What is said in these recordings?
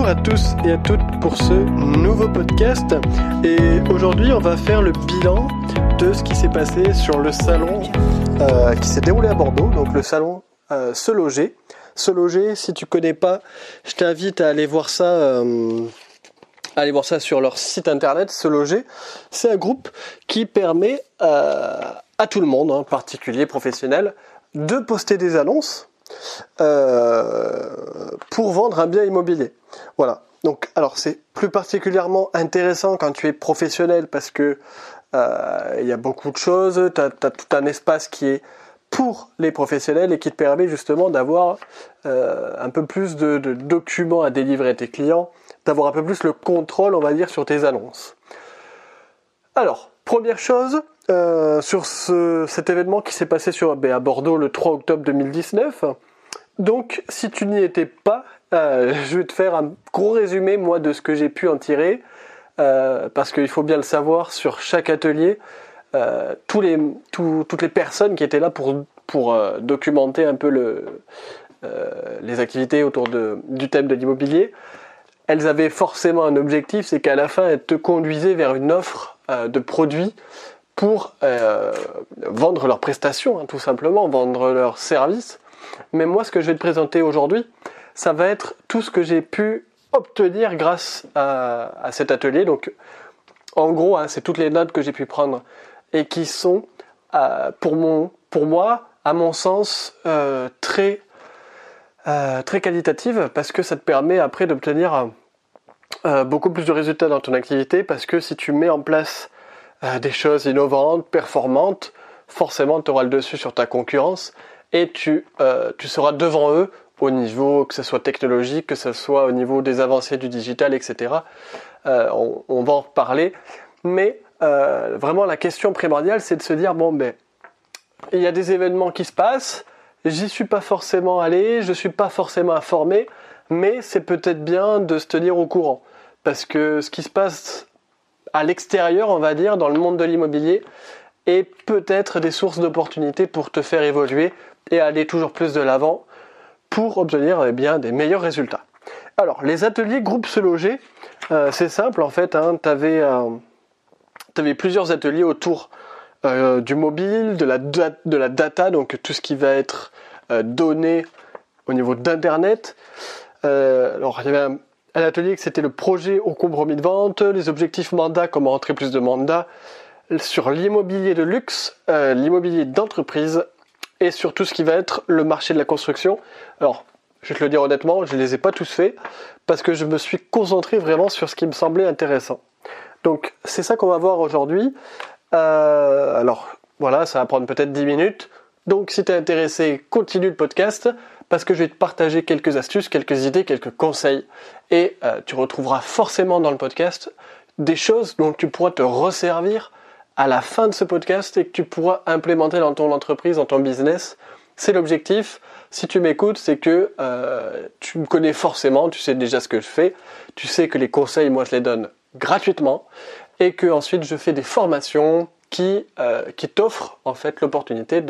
Bonjour à tous et à toutes pour ce nouveau podcast. Et aujourd'hui, on va faire le bilan de ce qui s'est passé sur le salon euh, qui s'est déroulé à Bordeaux, donc le salon euh, Se Loger. Se Loger, si tu connais pas, je t'invite à aller voir ça. Euh, aller voir ça sur leur site internet, Se Loger. C'est un groupe qui permet à tout le monde, hein, particulier professionnel, de poster des annonces pour vendre un bien immobilier. Voilà. Donc, alors c'est plus particulièrement intéressant quand tu es professionnel parce que euh, il y a beaucoup de choses. Tu as, tout un espace qui est pour les professionnels et qui te permet justement d'avoir euh, un peu plus de, documents à délivrer à tes clients, d'avoir un peu plus le contrôle, on va dire, sur tes annonces. Alors, première chose, euh, sur cet événement qui s'est passé sur, ben, à Bordeaux le 3 octobre 2019. Donc, si tu n'y étais pas, euh, je vais te faire un gros résumé, moi, de ce que j'ai pu en tirer, euh, parce qu'il faut bien le savoir, sur chaque atelier, les, toutes les personnes qui étaient là pour, documenter un peu le, les activités autour du thème de l'immobilier, elles avaient forcément un objectif, c'est qu'à la fin, elles te conduisaient vers une offre de produits pour euh, vendre leurs prestations, hein, tout simplement, vendre leurs services. Mais moi, ce que je vais te présenter aujourd'hui, ça va être tout ce que j'ai pu obtenir grâce à, cet atelier. Donc, en gros, hein, c'est toutes les notes que j'ai pu prendre et qui sont, euh, pour, moi, à mon sens, euh, très, très qualitatives parce que ça te permet après d'obtenir beaucoup plus de résultats dans ton activité parce que si tu mets en place euh, des choses innovantes, performantes, forcément tu auras le dessus sur ta concurrence et tu, euh, tu seras devant eux au niveau que ce soit technologique, que ce soit au niveau des avancées du digital, etc. Euh, on, va en reparler. Mais vraiment la question primordiale c'est de se dire bon ben il y a des événements qui se passent, j'y suis pas forcément allé, je suis pas forcément informé, mais c'est peut-être bien de se tenir au courant. Parce que ce qui se passe à l'extérieur, on va dire, dans le monde de l'immobilier, et peut-être des sources d'opportunités pour te faire évoluer et aller toujours plus de l'avant pour obtenir eh bien, des meilleurs résultats. Alors, les ateliers groupe se loger, euh, c'est simple en fait, hein, tu avais, euh, plusieurs ateliers autour euh, du mobile, de la, de la data, donc tout ce qui va être donné au niveau d'Internet. alors, il y avait un, à l'atelier que c'était le projet au compromis de vente, les objectifs mandats, comment rentrer plus de mandats, sur l'immobilier de luxe, euh, l'immobilier d'entreprise et sur tout ce qui va être le marché de la construction. Alors, je vais te le dire honnêtement, je ne les ai pas tous faits parce que je me suis concentré vraiment sur ce qui me semblait intéressant. Donc, c'est ça qu'on va voir aujourd'hui. Euh, alors, voilà, ça va prendre peut-être 10 minutes. Donc, si tu es intéressé, continue le podcast parce que je vais te partager quelques astuces, quelques idées, quelques conseils. Et euh, tu retrouveras forcément dans le podcast des choses dont tu pourras te resservir à la fin de ce podcast et que tu pourras implémenter dans ton entreprise, dans ton business. C'est l'objectif. Si tu m'écoutes, c'est que euh, tu me connais forcément, tu sais déjà ce que je fais, tu sais que les conseils, moi je les donne gratuitement et que ensuite je fais des formations qui, euh, t'offrent en fait l'opportunité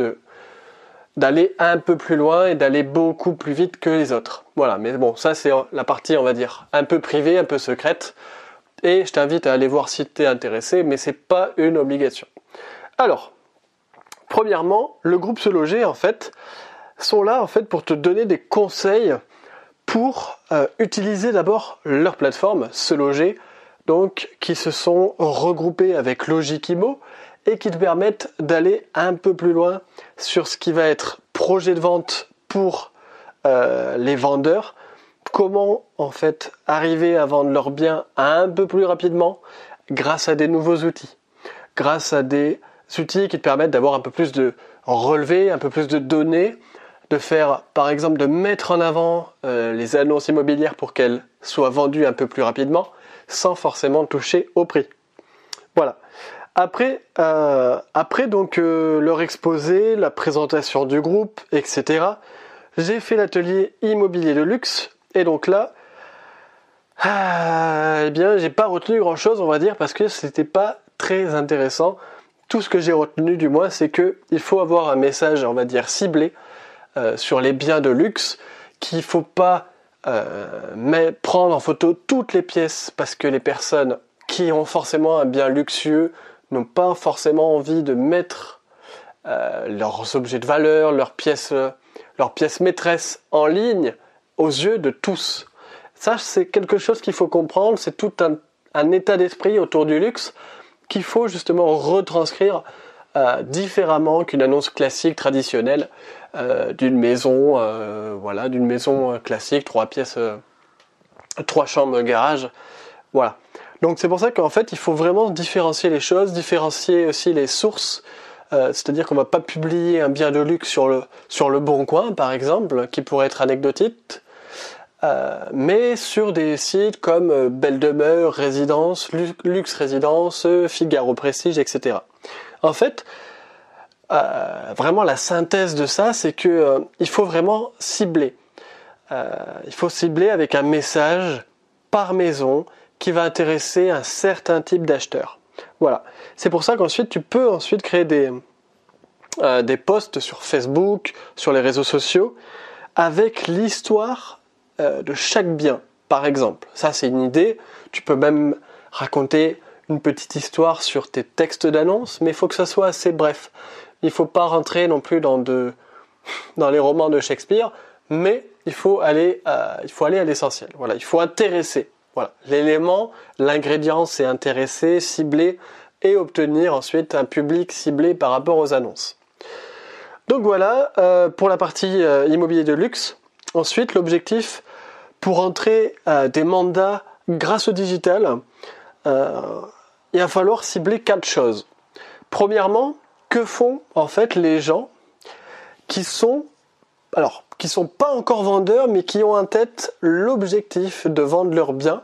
d'aller un peu plus loin et d'aller beaucoup plus vite que les autres. Voilà, mais bon, ça c'est la partie, on va dire, un peu privée, un peu secrète. Et je t'invite à aller voir si tu es intéressé, mais c'est pas une obligation. Alors, premièrement, le groupe Se Loger, en fait, sont là en fait pour te donner des conseils pour euh, utiliser d'abord leur plateforme Se Loger, donc qui se sont regroupés avec Logikimo et qui te permettent d'aller un peu plus loin sur ce qui va être projet de vente pour euh, les vendeurs, comment en fait arriver à vendre leurs biens un peu plus rapidement grâce à des nouveaux outils, grâce à des outils qui te permettent d'avoir un peu plus de relevés, un peu plus de données, de faire par exemple de mettre en avant euh, les annonces immobilières pour qu'elles soient vendues un peu plus rapidement sans forcément toucher au prix. Voilà. Après, euh, après donc euh, leur exposé, la présentation du groupe, etc. J'ai fait l'atelier immobilier de luxe et donc là, ah, eh bien, j'ai pas retenu grand chose, on va dire, parce que c'était pas très intéressant. Tout ce que j'ai retenu, du moins, c'est que il faut avoir un message, on va dire, ciblé euh, sur les biens de luxe, qu'il faut pas mais prendre en photo toutes les pièces parce que les personnes qui ont forcément un bien luxueux n'ont pas forcément envie de mettre leurs objets de valeur, leurs pièces, leurs pièces maîtresses en ligne aux yeux de tous. Ça, c'est quelque chose qu'il faut comprendre, c'est tout un, état d'esprit autour du luxe qu'il faut justement retranscrire euh, différemment qu'une annonce classique traditionnelle euh, d'une maison, euh, voilà, d'une maison classique, trois pièces, trois chambres, garage, voilà. Donc c'est pour ça qu'en fait il faut vraiment différencier les choses, différencier aussi les sources. C'est-à-dire qu'on va pas publier un bien de luxe sur le sur le bon coin par exemple, qui pourrait être anecdotique, euh, mais sur des sites comme euh, Belle Demeure, Résidence, Luxe Résidence, Figaro Prestige, etc. En fait, euh, vraiment la synthèse de ça, c'est que il faut vraiment cibler. il faut cibler avec un message par maison qui va intéresser un certain type d'acheteur. Voilà. C'est pour ça qu'ensuite tu peux ensuite créer des des posts sur Facebook, sur les réseaux sociaux, avec l'histoire euh, de chaque bien, par exemple. Ça, c'est une idée. Tu peux même raconter une petite histoire sur tes textes d'annonce, mais il faut que ça soit assez bref. Il ne faut pas rentrer non plus dans, les romans de Shakespeare, mais il faut aller, euh, il faut aller à l'essentiel. Voilà, il faut intéresser. Voilà, l'élément, l'ingrédient, c'est intéresser, cibler et obtenir ensuite un public ciblé par rapport aux annonces. Donc voilà euh, pour la partie immobilier de luxe. Ensuite, l'objectif, pour entrer euh, des mandats grâce au digital, euh, il va falloir cibler quatre choses. Premièrement, que font en fait les gens qui sont alors qui sont pas encore vendeurs mais qui ont en tête l'objectif de vendre leurs biens?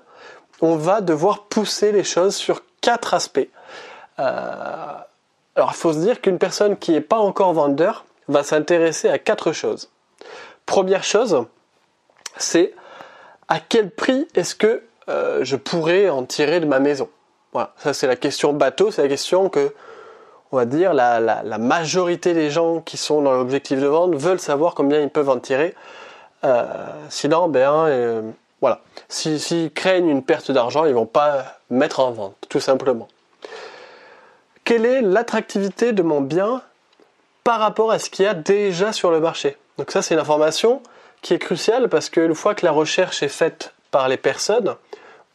On va devoir pousser les choses sur quatre aspects. Euh, alors il faut se dire qu'une personne qui n'est pas encore vendeur va s'intéresser à quatre choses. Première chose, c'est à quel prix est-ce que euh, je pourrais en tirer de ma maison? Voilà, ça c'est la question bateau, c'est la question que, on va dire, la, majorité des gens qui sont dans l'objectif de vente veulent savoir combien ils peuvent en tirer. Euh, sinon, ben, euh, voilà, s'ils craignent une perte d'argent, ils vont pas mettre en vente, tout simplement. Quelle est l'attractivité de mon bien par rapport à ce qu'il y a déjà sur le marché? Donc ça, c'est une information qui est crucial parce qu'une fois que la recherche est faite par les personnes,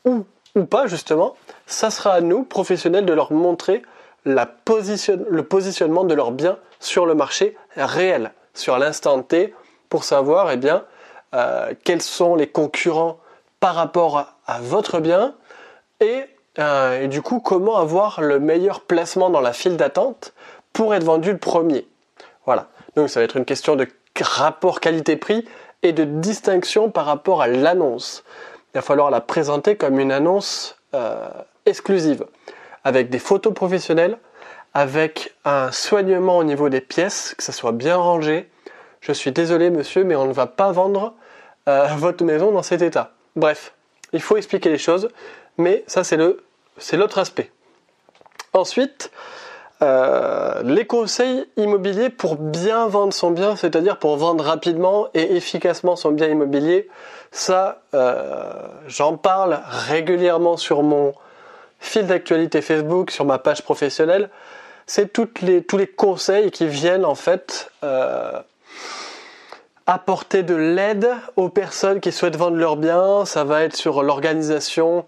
ou, ou pas justement, ça sera à nous, professionnels, de leur montrer la position, le positionnement de leurs biens sur le marché réel, sur l'instant T, pour savoir eh bien, euh, quels sont les concurrents par rapport à, votre bien et, euh, et, du coup comment avoir le meilleur placement dans la file d'attente pour être vendu le premier. Voilà. Donc ça va être une question de rapport qualité-prix et de distinction par rapport à l'annonce. Il va falloir la présenter comme une annonce euh, exclusive, avec des photos professionnelles, avec un soignement au niveau des pièces, que ça soit bien rangé. Je suis désolé monsieur, mais on ne va pas vendre euh, votre maison dans cet état. Bref, il faut expliquer les choses, mais ça c'est le c'est l'autre aspect. Ensuite, euh, les conseils immobiliers pour bien vendre son bien, c'est-à-dire pour vendre rapidement et efficacement son bien immobilier, ça, euh, j'en parle régulièrement sur mon fil d'actualité Facebook, sur ma page professionnelle. C'est les, tous les conseils qui viennent en fait euh, apporter de l'aide aux personnes qui souhaitent vendre leur bien. Ça va être sur l'organisation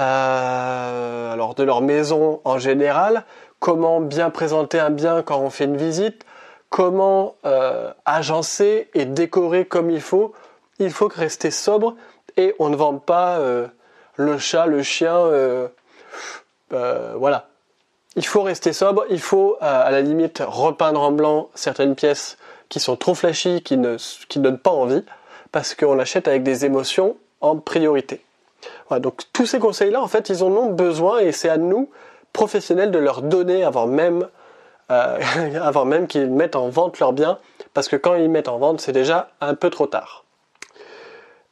alors de leur maison en général, comment bien présenter un bien quand on fait une visite, comment euh, agencer et décorer comme il faut. Il faut rester sobre et on ne vend pas euh, le chat, le chien, euh, voilà. Il faut rester sobre, il faut à la limite repeindre en blanc certaines pièces qui sont trop flashy, qui ne donnent pas envie, parce qu'on achète avec des émotions en priorité. Donc tous ces conseils-là, en fait, ils en ont besoin et c'est à nous professionnels de leur donner avant même, euh, avant même qu'ils mettent en vente leurs biens, parce que quand ils mettent en vente, c'est déjà un peu trop tard.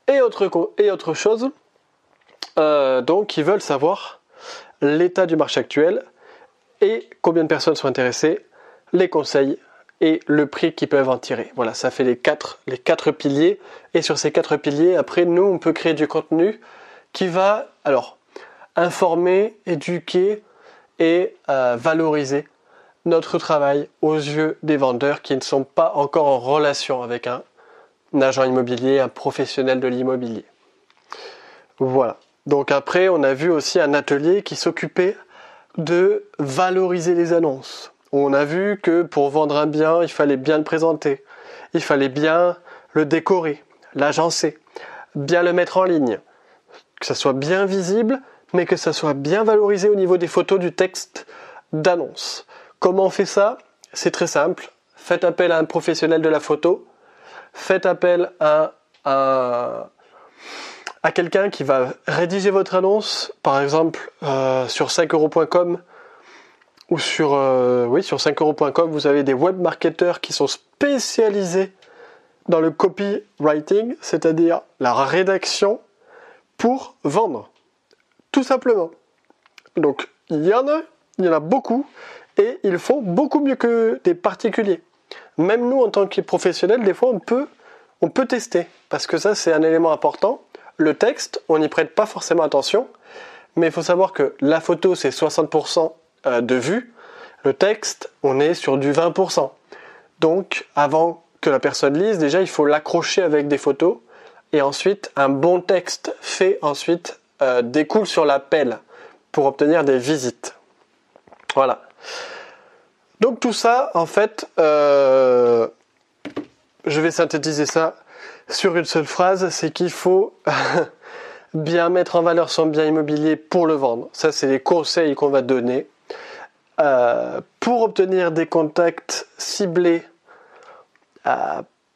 Et autre, et autre chose, euh, donc ils veulent savoir l'état du marché actuel et combien de personnes sont intéressées, les conseils et le prix qu'ils peuvent en tirer. Voilà, ça fait les quatre, les quatre piliers. Et sur ces quatre piliers, après, nous, on peut créer du contenu qui va, alors, informer, éduquer et euh, valoriser notre travail aux yeux des vendeurs qui ne sont pas encore en relation avec un, un agent immobilier, un professionnel de l'immobilier. Voilà. Donc après, on a vu aussi un atelier qui s'occupait de valoriser les annonces. On a vu que pour vendre un bien, il fallait bien le présenter, il fallait bien le décorer, l'agencer, bien le mettre en ligne, que ça soit bien visible, mais que ça soit bien valorisé au niveau des photos du texte d'annonce. Comment on fait ça? C'est très simple. Faites appel à un professionnel de la photo, faites appel à, à quelqu'un qui va rédiger votre annonce, par exemple euh, sur 5euros.com ou sur, euh, oui, sur 5euros.com, vous avez des web marketeurs qui sont spécialisés dans le copywriting, c'est-à-dire la rédaction pour vendre. Tout simplement. Donc, il y en a, il y en a beaucoup, et ils font beaucoup mieux que des particuliers. Même nous, en tant que professionnels, des fois, on peut, on peut tester, parce que ça, c'est un élément important. Le texte, on n'y prête pas forcément attention, mais il faut savoir que la photo, c'est 60% euh, de vues. Le texte, on est sur du 20%. Donc, avant que la personne lise, déjà, il faut l'accrocher avec des photos. Et ensuite, un bon texte fait ensuite euh, découle sur l'appel pour obtenir des visites. Voilà. Donc tout ça, en fait, euh, je vais synthétiser ça sur une seule phrase, c'est qu'il faut bien mettre en valeur son bien immobilier pour le vendre. Ça, c'est les conseils qu'on va donner. Euh, pour obtenir des contacts ciblés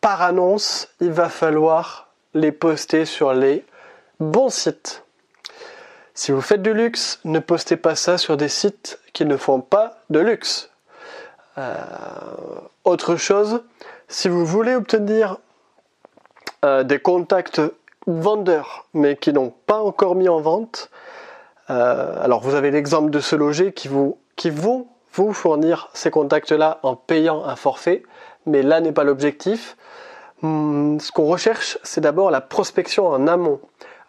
par annonce, il va falloir les poster sur les bons sites. Si vous faites du luxe, ne postez pas ça sur des sites qui ne font pas de luxe. Euh, autre chose, si vous voulez obtenir euh, des contacts vendeurs, mais qui n'ont pas encore mis en vente. Euh, alors vous avez l'exemple de ce loger qui, vous, qui vont vous fournir ces contacts-là en payant un forfait, mais là n'est pas l'objectif. Hmm, ce qu'on recherche, c'est d'abord la prospection en amont.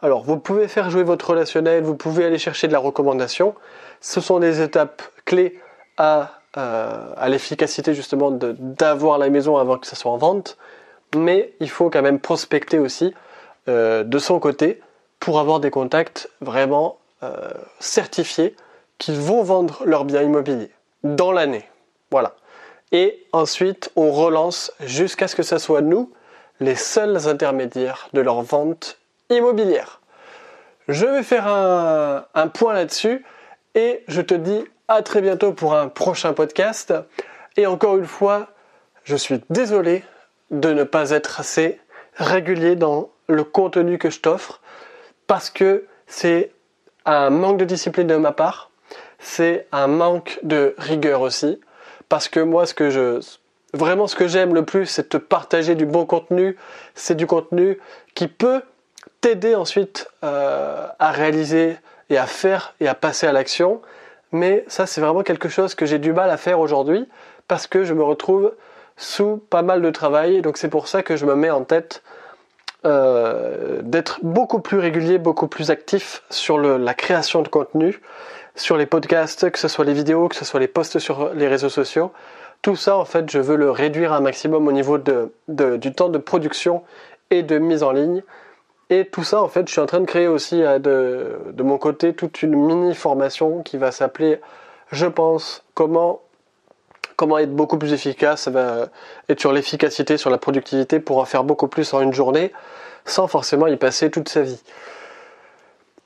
Alors vous pouvez faire jouer votre relationnel, vous pouvez aller chercher de la recommandation. Ce sont des étapes clés à, euh, l'efficacité justement d'avoir la maison avant que ça soit en vente mais il faut quand même prospecter aussi euh, de son côté pour avoir des contacts vraiment euh, certifiés qui vont vendre leurs biens immobiliers dans l'année. Voilà. Et ensuite, on relance jusqu'à ce que ce soit nous les seuls intermédiaires de leur vente immobilière. Je vais faire un, point là-dessus et je te dis à très bientôt pour un prochain podcast. Et encore une fois, je suis désolé de ne pas être assez régulier dans le contenu que je t'offre parce que c'est un manque de discipline de ma part, c'est un manque de rigueur aussi parce que moi ce que je vraiment ce que j'aime le plus c'est te partager du bon contenu, c'est du contenu qui peut t'aider ensuite euh, à réaliser et à faire et à passer à l'action. Mais ça c'est vraiment quelque chose que j'ai du mal à faire aujourd'hui parce que je me retrouve sous pas mal de travail. Donc c'est pour ça que je me mets en tête euh, d'être beaucoup plus régulier, beaucoup plus actif sur la création de contenu, sur les podcasts, que ce soit les vidéos, que ce soit les posts sur les réseaux sociaux. Tout ça, en fait, je veux le réduire un maximum au niveau du temps de production et de mise en ligne. Et tout ça, en fait, je suis en train de créer aussi euh, de, mon côté toute une mini formation qui va s'appeler, je pense, comment être beaucoup plus efficace, va être sur l'efficacité, sur la productivité pour en faire beaucoup plus en une journée sans forcément y passer toute sa vie.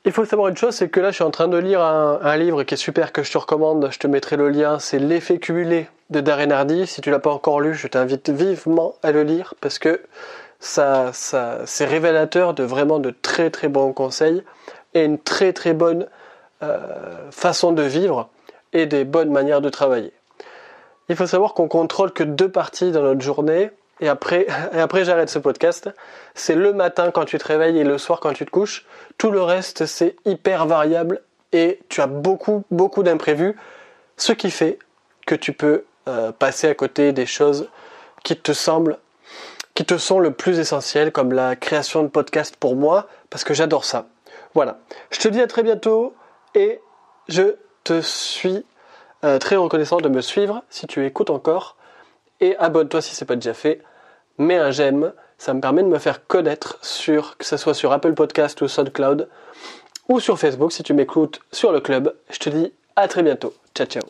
Il faut savoir une chose, c'est que là je suis en train de lire un, livre qui est super que je te recommande, je te mettrai le lien, c'est L'effet cumulé de Darren Hardy. Si tu l'as pas encore lu, je t'invite vivement à le lire parce que ça, c'est révélateur de vraiment de très très bons conseils et une très très bonne euh, façon de vivre et des bonnes manières de travailler. Il faut savoir qu'on contrôle que deux parties dans notre journée. Et après, après j'arrête ce podcast. C'est le matin quand tu te réveilles et le soir quand tu te couches. Tout le reste, c'est hyper variable et tu as beaucoup, beaucoup d'imprévus. Ce qui fait que tu peux euh, passer à côté des choses qui te semblent, qui te sont le plus essentielles, comme la création de podcasts pour moi, parce que j'adore ça. Voilà. Je te dis à très bientôt et je te suis euh, très reconnaissant de me suivre si tu écoutes encore. Et abonne-toi si ce n'est pas déjà fait. Mets un j'aime, ça me permet de me faire connaître sur, que ce soit sur Apple Podcast ou SoundCloud ou sur Facebook si tu m'écoutes sur le club. Je te dis à très bientôt. Ciao ciao.